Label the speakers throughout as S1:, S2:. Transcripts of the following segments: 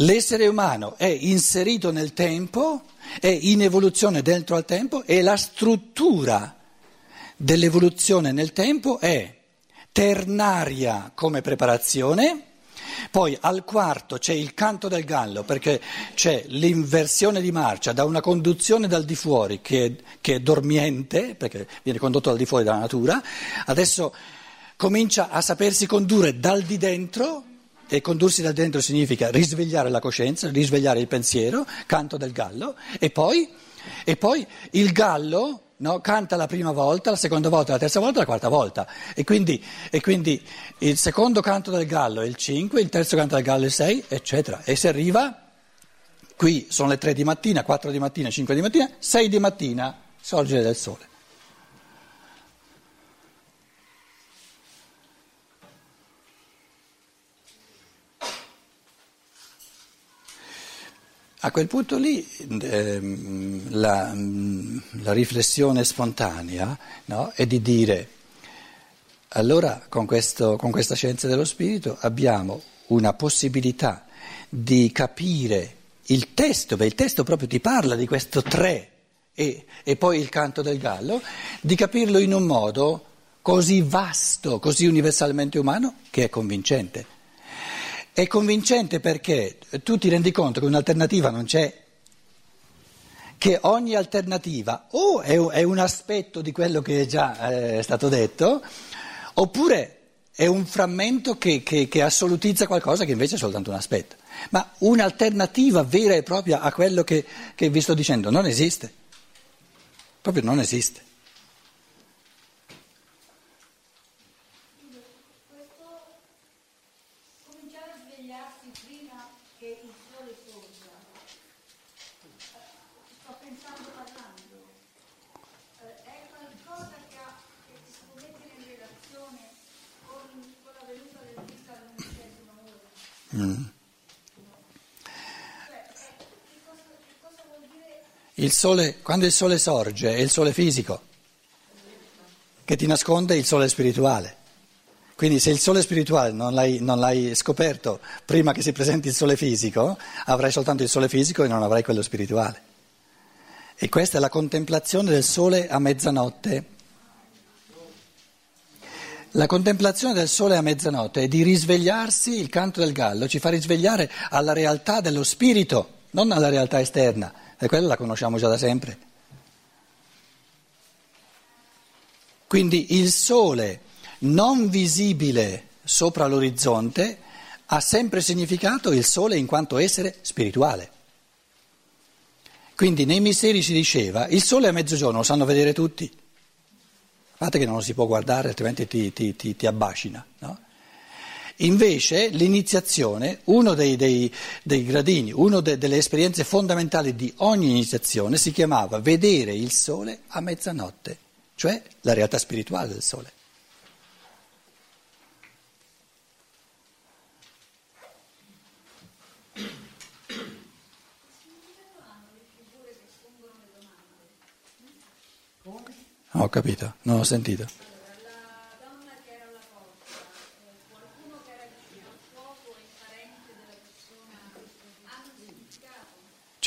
S1: L'essere umano è inserito nel tempo, è in evoluzione dentro al tempo e la struttura dell'evoluzione nel tempo è ternaria come preparazione, poi al quarto c'è il canto del gallo perché c'è l'inversione di marcia da una conduzione dal di fuori che è, che è dormiente, perché viene condotto dal di fuori dalla natura, adesso comincia a sapersi condurre dal di dentro e condursi dal dentro significa risvegliare la coscienza, risvegliare il pensiero, canto del gallo, e poi, e poi il gallo no, canta la prima volta, la seconda volta, la terza volta, la quarta volta. E quindi, e quindi il secondo canto del gallo è il 5, il terzo canto del gallo è il 6, eccetera. E si arriva, qui sono le 3 di mattina, 4 di mattina, 5 di mattina, 6 di mattina, sorgere del sole. A quel punto lì ehm, la, la, riflessione spontanea no, è di dire, allora con, questo, con questa scienza dello spirito abbiamo una possibilità di capire il testo, beh il testo proprio ti parla di questo tre e, e poi il canto del gallo, di capirlo in un modo così vasto, così universalmente umano che è convincente. È convincente perché tu ti rendi conto che un'alternativa non c'è, che ogni alternativa o è, un aspetto di quello che è già eh, stato detto, oppure è un frammento che, che, che assolutizza qualcosa che invece è soltanto un aspetto. Ma un'alternativa vera e propria a quello che, che vi sto dicendo non esiste, proprio non esiste. Il sole, quando il sole sorge è il sole fisico che ti nasconde il sole spirituale. Quindi se il sole spirituale non l'hai, non l'hai, scoperto prima che si presenti il sole fisico, avrai soltanto il sole fisico e non avrai quello spirituale. E questa è la contemplazione del sole a mezzanotte. La contemplazione del sole a mezzanotte è di risvegliarsi, il canto del gallo ci fa risvegliare alla realtà dello spirito, non alla realtà esterna, e quella la conosciamo già da sempre. Quindi il sole non visibile sopra l'orizzonte ha sempre significato il sole in quanto essere spirituale. Quindi nei misteri si diceva il sole a mezzogiorno lo sanno vedere tutti. A parte che non lo si può guardare, altrimenti ti, ti, ti, ti abbascina. No? Invece l'iniziazione, uno dei, dei, dei gradini, una de, delle esperienze fondamentali di ogni iniziazione si chiamava vedere il sole a mezzanotte, cioè la realtà spirituale del sole. Ho capito, non ho sentito.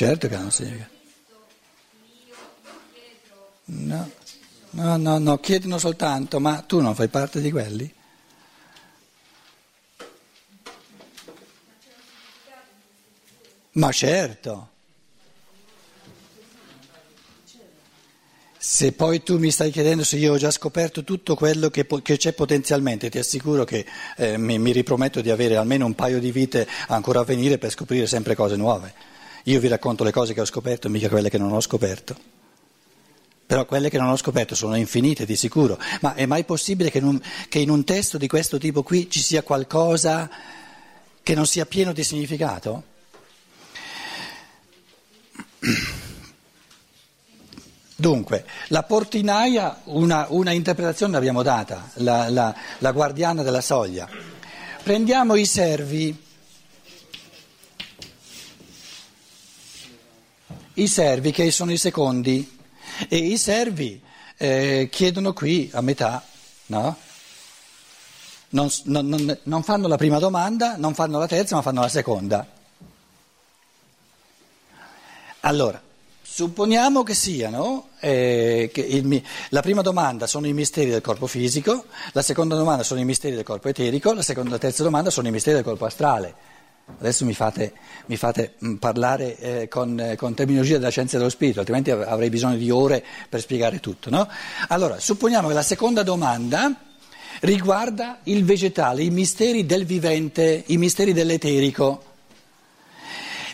S1: Certo che hanno significato. No, no, no, no, chiedono soltanto, ma tu non fai parte di quelli? Ma certo. Se poi tu mi stai chiedendo se io ho già scoperto tutto quello che, che c'è potenzialmente, ti assicuro che eh, mi, mi, riprometto di avere almeno un paio di vite ancora a venire per scoprire sempre cose nuove. Io vi racconto le cose che ho scoperto, mica quelle che non ho scoperto. Però quelle che non ho scoperto sono infinite di sicuro. Ma è mai possibile che in un, che in un testo di questo tipo qui ci sia qualcosa che non sia pieno di significato? Dunque, la portinaia, una, una interpretazione l'abbiamo data, la, la, la guardiana della soglia. Prendiamo i servi, i servi che sono i secondi, e i servi eh, chiedono qui a metà, no? Non, non, non, non fanno la prima domanda, non fanno la terza, ma fanno la seconda. Allora, supponiamo che siano, eh, che il, la prima domanda sono i misteri del corpo fisico, la seconda domanda sono i misteri del corpo eterico, la, seconda, la terza domanda sono i misteri del corpo astrale. Adesso mi fate, mi fate mm, parlare eh, con, eh, con, terminologia della scienza dello spirito, altrimenti avrei bisogno di ore per spiegare tutto. No? Allora, supponiamo che la seconda domanda riguarda il vegetale, i misteri del vivente, i misteri dell'eterico.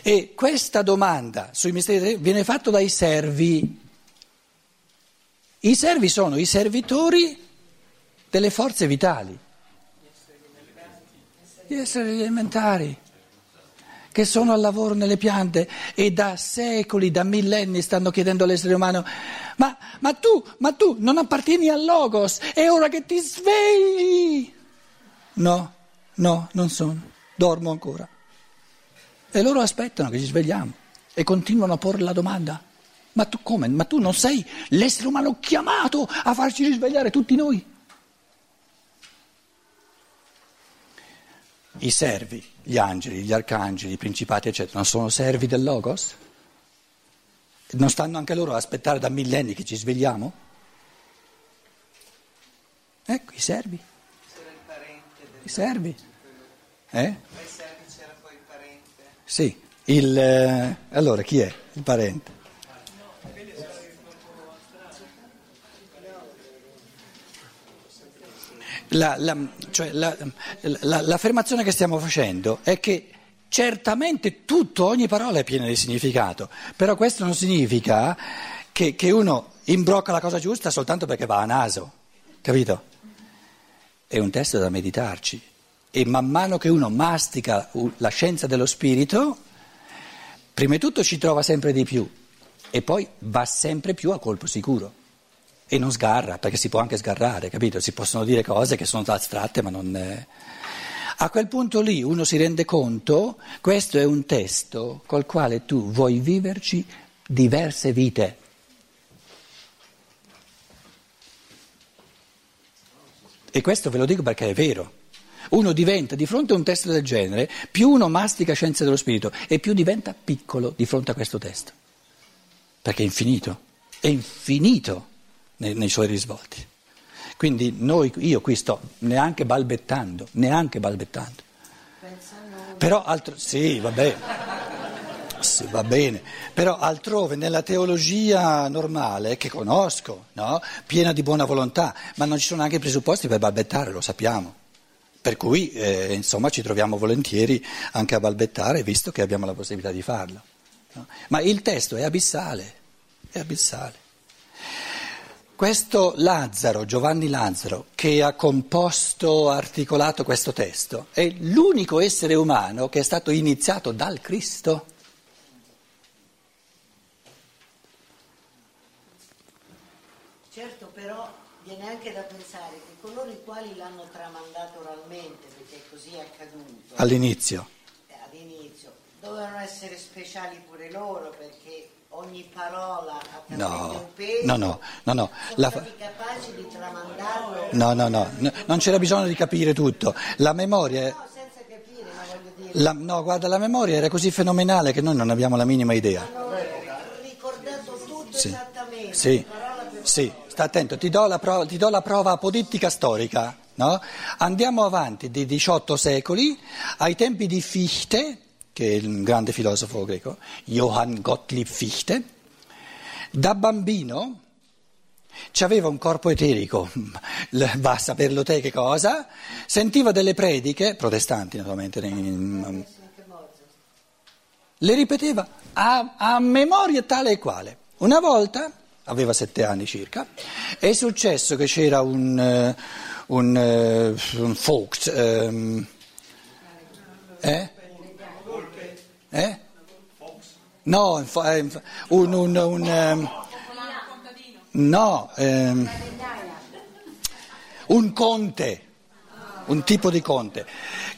S1: E questa domanda sui misteri viene fatta dai servi. I servi sono i servitori delle forze vitali, gli esseri elementari che sono al lavoro nelle piante e da secoli, da millenni stanno chiedendo all'essere umano, ma, ma tu, ma tu non appartieni al Logos, è ora che ti svegli. No, no, non sono, dormo ancora. E loro aspettano che ci svegliamo e continuano a porre la domanda. Ma tu come? Ma tu non sei l'essere umano chiamato a farci risvegliare tutti noi? I servi, gli angeli, gli arcangeli, i principati, eccetera, non sono servi del Logos? Non stanno anche loro ad aspettare da millenni che ci svegliamo? Ecco, i servi. I servi. Eh? Sì, il, eh, allora chi è il parente? La, la, cioè la, l'affermazione che stiamo facendo è che certamente tutto, ogni parola è piena di significato, però questo non significa che, che uno imbrocca la cosa giusta soltanto perché va a naso, capito? È un testo da meditarci e man mano che uno mastica la scienza dello spirito, prima di tutto ci trova sempre di più e poi va sempre più a colpo sicuro e non sgarra, perché si può anche sgarrare, capito? Si possono dire cose che sono astratte ma non... A quel punto lì uno si rende conto, questo è un testo col quale tu vuoi viverci diverse vite. E questo ve lo dico perché è vero. Uno diventa di fronte a un testo del genere, più uno mastica scienze dello spirito e più diventa piccolo di fronte a questo testo. Perché è infinito, è infinito nei, nei suoi risvolti. Quindi noi, io qui sto neanche balbettando, neanche balbettando. Però altro, sì, va bene. Sì, va bene, però altrove nella teologia normale, che conosco, no? piena di buona volontà, ma non ci sono anche i presupposti per balbettare, lo sappiamo. Per cui eh, insomma ci troviamo volentieri anche a balbettare, visto che abbiamo la possibilità di farlo. No? Ma il testo è abissale, è abissale. Questo Lazzaro, Giovanni Lazzaro, che ha composto, articolato questo testo, è l'unico essere umano che è stato iniziato dal Cristo.
S2: Certo, però viene anche da pensare che coloro i quali l'hanno tramandato oralmente, perché così è accaduto.
S1: All'inizio.
S2: Eh, all'inizio, dovevano essere speciali pure loro perché ogni parola a
S1: no,
S2: un peso.
S1: No, no, no, no.
S2: Stati capaci di tramandarlo.
S1: No, no, no, no, non c'era bisogno di capire tutto. La memoria.
S2: No, senza capire, ma voglio dire.
S1: La, no, guarda, la memoria era così fenomenale che noi non abbiamo la minima idea.
S2: Hanno ricordato tutto
S1: Sì.
S2: esattamente.
S1: Sì, sì, sta attento, ti do la prova, ti do la prova apodittica storica. No? Andiamo avanti di 18 secoli, ai tempi di Fichte, che è il grande filosofo greco, Johann Gottlieb Fichte, da bambino aveva un corpo eterico, va a saperlo te che cosa, sentiva delle prediche, protestanti naturalmente, le ripeteva a, a memoria tale e quale. Una volta, aveva sette anni circa, è successo che c'era un, eh, un, eh, un Vogt, ehm, eh? Eh? No, eh, un, un, un, ehm, no, ehm, un conte, un tipo di conte,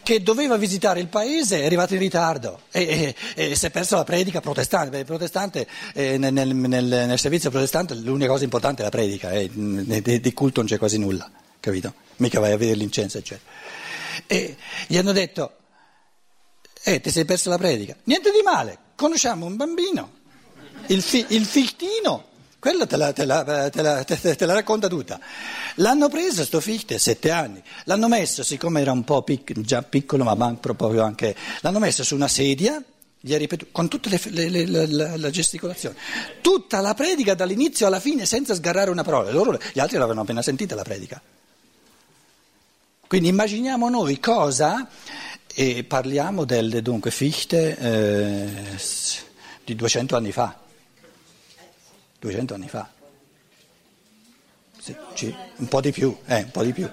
S1: che doveva visitare il paese, è arrivato in ritardo e, e- e si è perso la predica protestante. Il protestante, eh, nel, nel- nel- nel servizio protestante l'unica cosa importante è la predica, eh, di, di culto non c'è quasi nulla, capito? Mica vai a vedere l'incenso, eccetera. E gli hanno detto, eh, ti sei perso la predica. Niente di male, conosciamo un bambino Il, fi, il fichtino, quello te la, te, la, te, la, te la, racconta tutta. L'hanno preso sto fichte, sette anni, l'hanno messo, siccome era un po' pic, già piccolo ma proprio anche, l'hanno messo su una sedia, gli ha ripetuto, con tutta la, gesticolazione, tutta la predica dall'inizio alla fine senza sgarrare una parola. Loro, gli altri l'avevano appena sentita la predica. Quindi immaginiamo noi cosa, e parliamo del, dunque, Fichte eh, di 200 anni fa. 200 anni fa. Sì, sì, un po' di più, eh, un po' di più.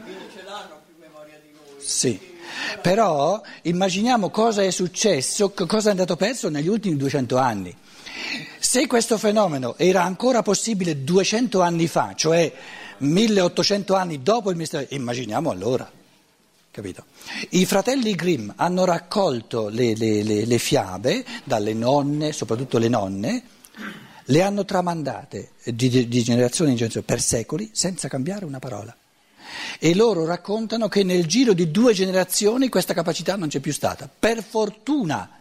S1: Sì. Però immaginiamo cosa è successo, cosa è andato perso negli ultimi 200 anni. Se questo fenomeno era ancora possibile 200 anni fa, cioè 1800 anni dopo il mistero, immaginiamo allora. Capito? I fratelli Grimm hanno raccolto le, le, le, le fiabe dalle nonne, soprattutto le nonne, le hanno tramandate di, di generazione in generazione per secoli senza cambiare una parola. E loro raccontano che nel giro di due generazioni questa capacità non c'è più stata. Per fortuna.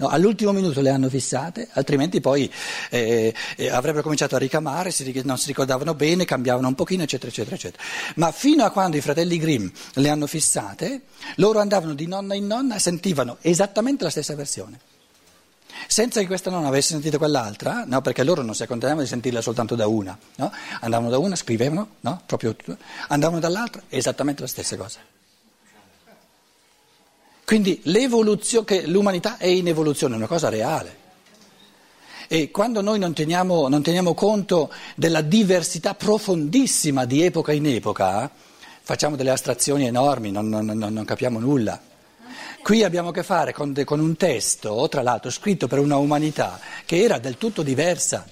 S1: No, all'ultimo minuto le hanno fissate, altrimenti poi eh, eh, avrebbero cominciato a ricamare, si, non si ricordavano bene, cambiavano un pochino, eccetera, eccetera, eccetera. Ma fino a quando i fratelli Grimm le hanno fissate, loro andavano di nonna in nonna e sentivano esattamente la stessa versione senza che questa nonna avesse sentito quell'altra, no? perché loro non si accontentavano di sentirla soltanto da una, no? andavano da una, scrivevano, no? Proprio, andavano dall'altra, esattamente la stessa cosa. Quindi l'umanità è in evoluzione, è una cosa reale. E quando noi non teniamo, non teniamo conto della diversità profondissima di epoca in epoca, facciamo delle astrazioni enormi, non, non, non capiamo nulla. Qui abbiamo a che fare con, con un testo, tra l'altro scritto per una umanità che era del tutto diversa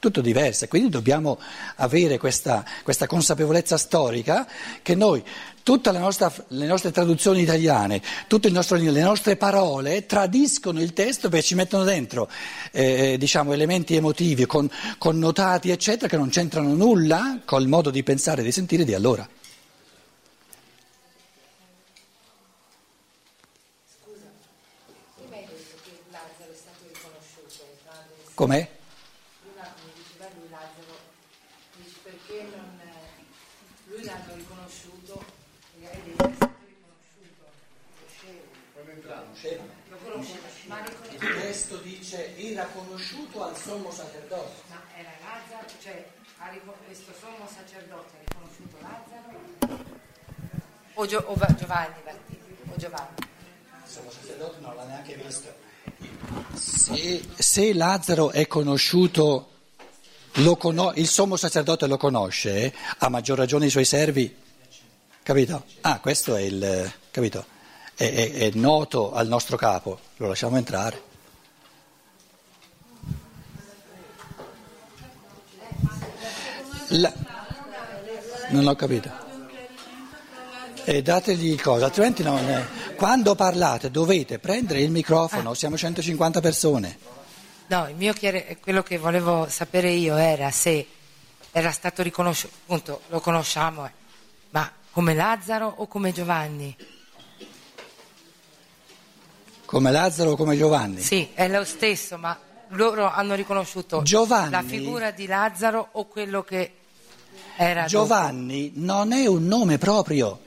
S1: tutto diversa, quindi dobbiamo avere questa, questa consapevolezza storica che noi, tutte le nostre, le nostre traduzioni italiane, tutte nostro, le nostre parole tradiscono il testo perché ci mettono dentro eh, diciamo, elementi emotivi, con, connotati, eccetera, che non c'entrano nulla col modo di pensare e di sentire di allora. Com'è?
S3: Lui Lazzaro, perché non, lui l'hanno riconosciuto, magari è stato riconosciuto,
S1: lo conosceva, ma il testo dice era conosciuto al sommo sacerdote.
S3: Ma era Lazzaro, cioè questo sommo sacerdote ha riconosciuto Lazzaro o, Gio, o Giovanni o Giovanni?
S1: Il sommo sacerdote non l'ha neanche visto. Se, se Lazzaro è conosciuto, cono- il sommo sacerdote lo conosce, a maggior ragione i suoi servi, capito? Ah, questo è il, capito? È, è, è noto al nostro capo, lo lasciamo entrare. La... Non ho capito. E dategli il coso, altrimenti non quando parlate dovete prendere il microfono, siamo 150 persone.
S3: No, il mio chiare... quello che volevo sapere io era se era stato riconosciuto, appunto lo conosciamo, eh, ma come Lazzaro o come Giovanni?
S1: Come Lazzaro o come Giovanni?
S3: Sì, è lo stesso, ma loro hanno riconosciuto Giovanni, la figura di Lazzaro o quello che era
S1: Giovanni
S3: dopo?
S1: non è un nome proprio.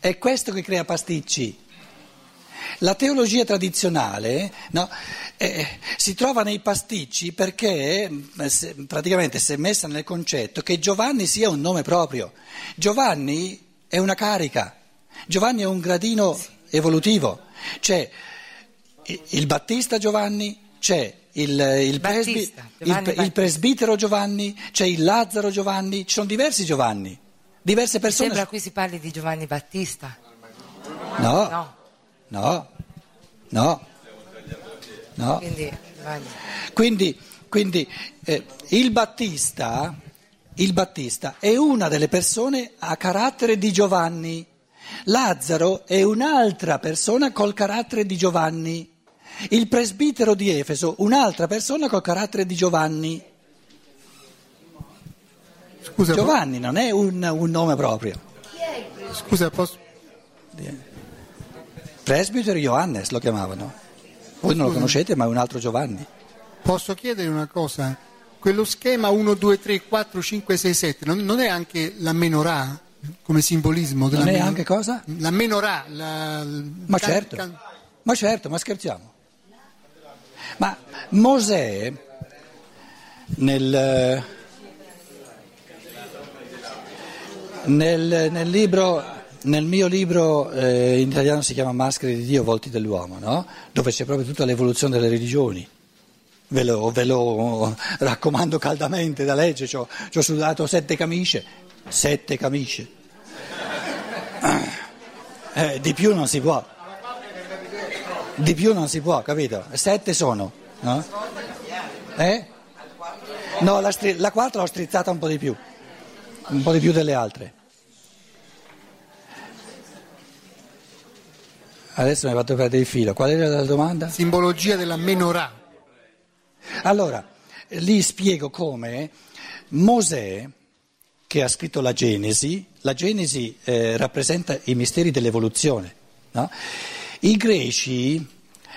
S1: È questo che crea pasticci. La teologia tradizionale no, eh, si trova nei pasticci perché eh, se, praticamente si è messa nel concetto che Giovanni sia un nome proprio. Giovanni è una carica, Giovanni è un gradino evolutivo. C'è il Battista Giovanni, c'è il, il, presbi, il, il presbitero Giovanni, c'è il Lazzaro Giovanni, ci sono diversi Giovanni diverse persone.
S3: Mi sembra qui si parli di Giovanni Battista.
S1: No, no, no, no. no.
S3: Quindi,
S1: quindi, eh, il, Battista, il Battista è una delle persone a carattere di Giovanni. Lazzaro è un'altra persona col carattere di Giovanni. Il presbitero di Efeso, un'altra persona col carattere di Giovanni. Scusa, Giovanni non è un, un nome proprio.
S4: Scusa, posso...
S1: Presbitero Johannes lo chiamavano. Voi non lo conoscete, ma è un altro Giovanni.
S4: Posso chiedere una cosa? Quello schema 1, 2, 3, 4, 5, 6, 7 non, non è anche la menorà come simbolismo? Della
S1: Non è
S4: meno-
S1: anche cosa?
S4: La menorà. La,
S1: Ma
S4: can-
S1: certo,
S4: can-
S1: ma certo, ma scherziamo. Ma Mosè nel, nel- nel libro, nel mio libro eh, in italiano si chiama Maschere di Dio, volti dell'uomo, no? dove c'è proprio tutta l'evoluzione delle religioni. Ve lo, ve lo raccomando caldamente da leggere, ci ho, sudato sette camicie, sette camicie. Eh, di più non si può. Di più non si può, capito? Sette sono, no? Eh? No, la, stri- la quarta l'ho strizzata un po' di più, un po' di più delle altre. Adesso mi hai fatto perdere il filo. Qual era la domanda?
S4: simbologia della menorà.
S1: Allora, lì spiego come Mosè, che ha scritto la Genesi, la Genesi eh, rappresenta i misteri dell'evoluzione. no? I greci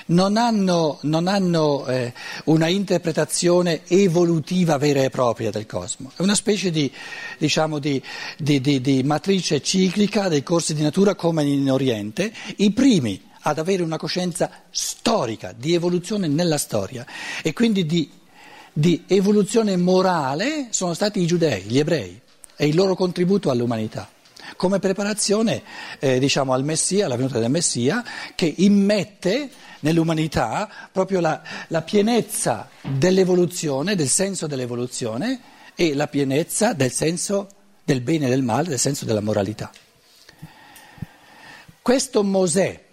S1: non hanno, non hanno eh, una interpretazione evolutiva vera e propria del cosmo, è una specie di, diciamo, di, di- di- matrice ciclica dei corsi di natura come in Oriente, i primi ad avere una coscienza storica, di evoluzione nella storia e quindi di, di evoluzione morale sono stati i giudei, gli ebrei e il loro contributo all'umanità come preparazione eh, diciamo, al Messia, alla venuta del Messia, che immette nell'umanità proprio la, la pienezza dell'evoluzione, del senso dell'evoluzione e la pienezza del senso del bene e del male, del senso della moralità. Questo Mosè,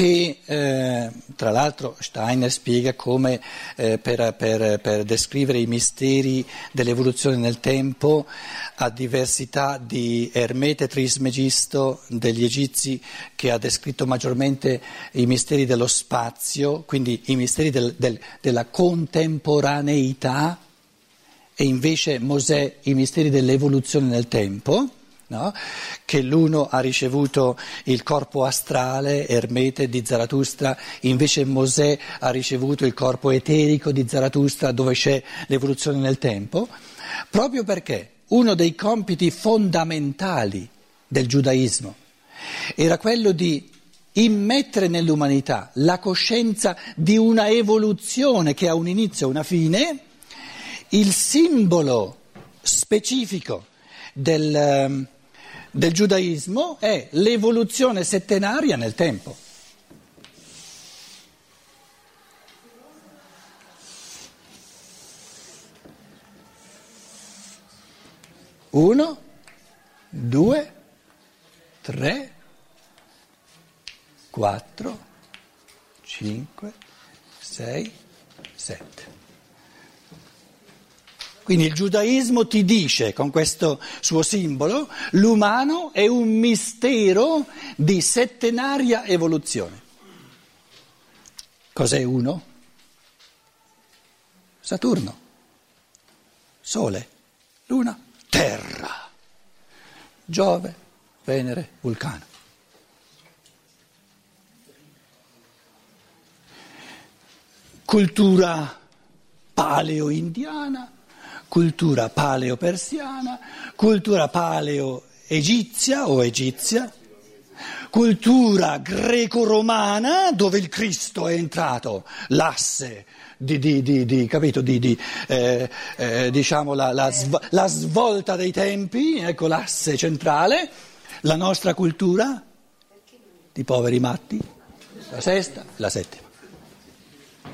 S1: che eh, tra l'altro Steiner spiega come eh, per, per- per descrivere i misteri dell'evoluzione nel tempo, a diversità di Ermete Trismegisto degli Egizi, che ha descritto maggiormente i misteri dello spazio, quindi i misteri del- del- della contemporaneità, e invece Mosè i misteri dell'evoluzione nel tempo, no? che l'uno ha ricevuto il corpo astrale, Ermete di Zarathustra, invece Mosè ha ricevuto il corpo eterico di Zarathustra dove c'è l'evoluzione nel tempo, proprio perché uno dei compiti fondamentali del giudaismo era quello di immettere nell'umanità la coscienza di una evoluzione che ha un inizio e una fine, il simbolo specifico del, ehm, del giudaismo è l'evoluzione settenaria nel tempo. Uno, due, tre, quattro, cinque, sei, sette. Quindi il giudaismo ti dice con questo suo simbolo l'umano è un mistero di settenaria evoluzione. Cos'è uno? Saturno, Sole, Luna, Terra, Giove, Venere, Vulcano. Cultura paleo-indiana, cultura paleo-persiana, cultura paleo-egizia o egizia, cultura greco-romana dove il Cristo è entrato, l'asse di, di- di- di- capito, eh, eh, diciamo la, la sv- la svolta dei tempi, ecco l'asse centrale, la nostra cultura di poveri matti, la sesta, la settima,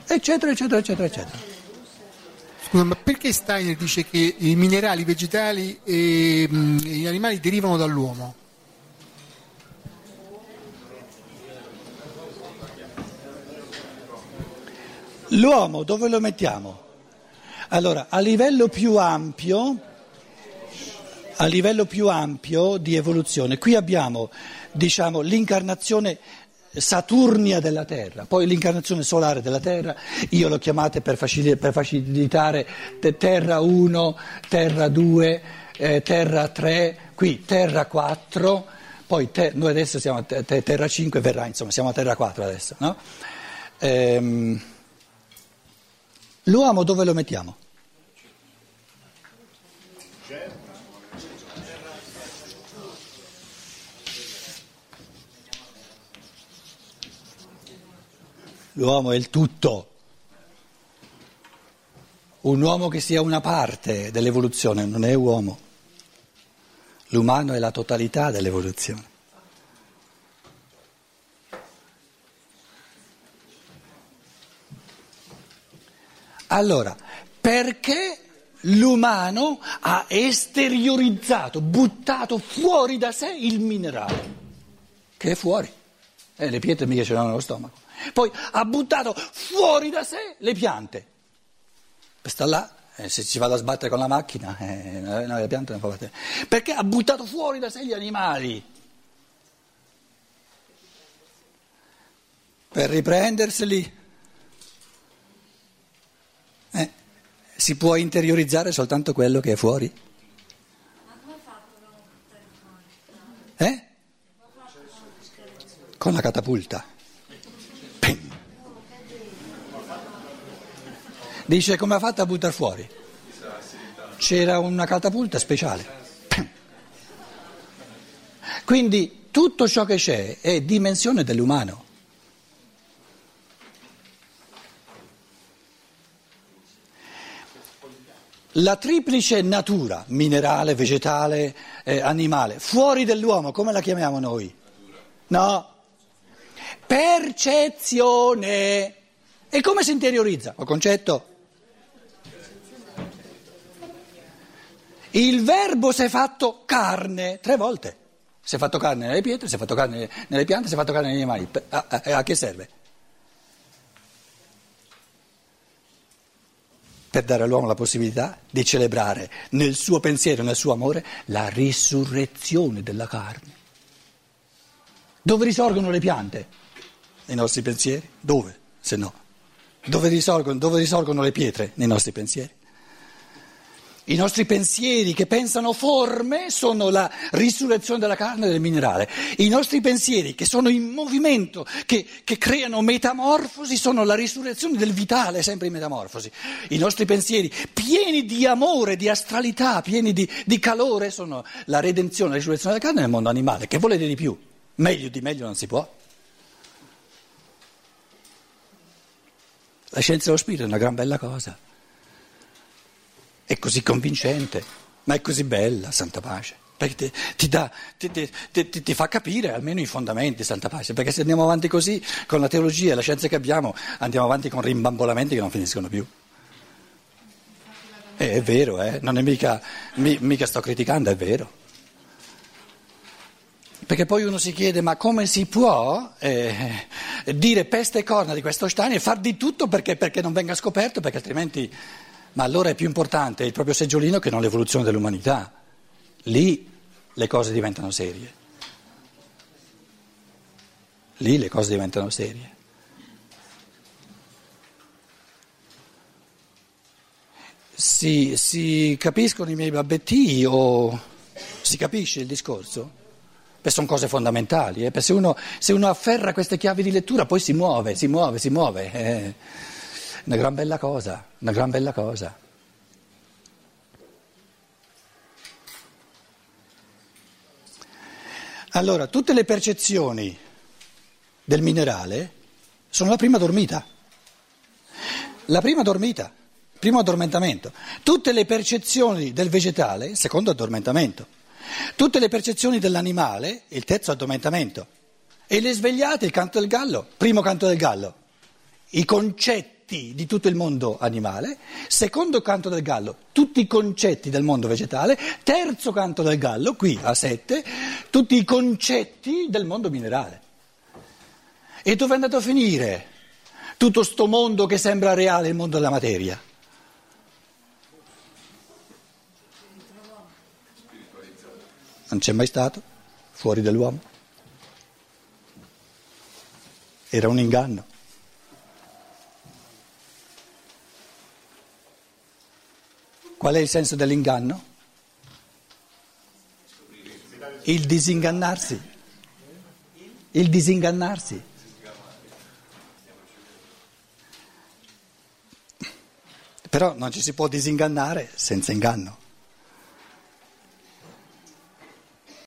S1: eccetera, eccetera, eccetera, eccetera.
S4: Scusa, ma perché Steiner dice che i minerali, vegetali e mm, gli animali derivano dall'uomo?
S1: L'uomo dove lo mettiamo? Allora, a livello più ampio, a livello più ampio di evoluzione, qui abbiamo diciamo, l'incarnazione saturnia della Terra, poi l'incarnazione solare della Terra, io l'ho chiamata per, facili- per facilitare te- Terra 1, Terra 2, eh, Terra 3, qui Terra 4, poi te- noi adesso siamo a te- Terra 5 verrà, insomma siamo a Terra 4 adesso, no? Ehm, L'uomo dove lo mettiamo? L'uomo è il tutto. Un uomo che sia una parte dell'evoluzione non è uomo. L'umano è la totalità dell'evoluzione. Allora, perché l'umano ha esteriorizzato, buttato fuori da sé il minerale, che è fuori. Eh, le pietre mica ce l'hanno nello stomaco. Poi ha buttato fuori da sé le piante. Sta là, eh, se ci vado a sbattere con la macchina, eh, no, le piante non fa battere. Perché ha buttato fuori da sé gli animali. Per riprenderseli. Eh, si può interiorizzare soltanto quello che è fuori. Eh? Con la catapulta. Dice come ha fatto a buttare fuori? C'era una catapulta speciale. Quindi tutto ciò che c'è è dimensione dell'umano. La triplice natura, minerale, vegetale, eh, animale, fuori dell'uomo, come la chiamiamo noi? No. Percezione. E come si interiorizza? Il concetto Il verbo si è fatto carne tre volte. Si è fatto carne nelle pietre, si è fatto carne nelle piante, si è fatto carne negli animali. A, a, a che serve? Per dare all'uomo la possibilità di celebrare nel suo pensiero, nel suo amore, la risurrezione della carne. Dove risorgono le piante? Nei nostri pensieri? Dove? Se no. Dove risorgono, dove risorgono le pietre? Nei nostri pensieri. I nostri pensieri che pensano forme sono la risurrezione della carne e del minerale. I nostri pensieri che sono in movimento, che, che, creano metamorfosi, sono la risurrezione del vitale, sempre in metamorfosi. I nostri pensieri pieni di amore, di astralità, pieni di, di calore, sono la redenzione, la risurrezione della carne nel mondo animale. Che volete di più? Meglio di meglio non si può. La scienza dello spirito è una gran bella cosa. È così convincente, ma è così bella, Santa Pace. Perché ti, dà, ti, ti, ti, fa capire almeno i fondamenti, Santa Pace. Perché se andiamo avanti così con la teologia e la scienza che abbiamo, andiamo avanti con rimbambolamenti che non finiscono più. Eh, è vero, eh? non è mica, mi, mica sto criticando, è vero. Perché poi uno si chiede ma come si può eh, dire peste e corna di questo stani e far di tutto perché, perché non venga scoperto, perché altrimenti ma allora è più importante il proprio seggiolino che non l'evoluzione dell'umanità. Lì le cose diventano serie. Lì le cose diventano serie. Si, si capiscono i miei babbetti o si capisce il discorso? Beh, sono cose fondamentali, eh? se, uno, se, uno, afferra queste chiavi di lettura poi si muove, si muove, si muove. Eh una gran bella cosa, una gran bella cosa. Allora, tutte le percezioni del minerale sono la prima dormita. La prima dormita, primo addormentamento. Tutte le percezioni del vegetale, secondo addormentamento. Tutte le percezioni dell'animale, il terzo addormentamento. E le svegliate, il canto del gallo, primo canto del gallo. I concetti concetti di tutto il mondo animale, secondo canto del gallo, tutti i concetti del mondo vegetale, terzo canto del gallo, qui a sette, tutti i concetti del mondo minerale. E dove è andato a finire tutto sto mondo che sembra reale, il mondo della materia? Non c'è mai stato, fuori dell'uomo. Era un inganno. Qual è il senso dell'inganno? Il disingannarsi. Il disingannarsi. Però non ci si può disingannare senza inganno.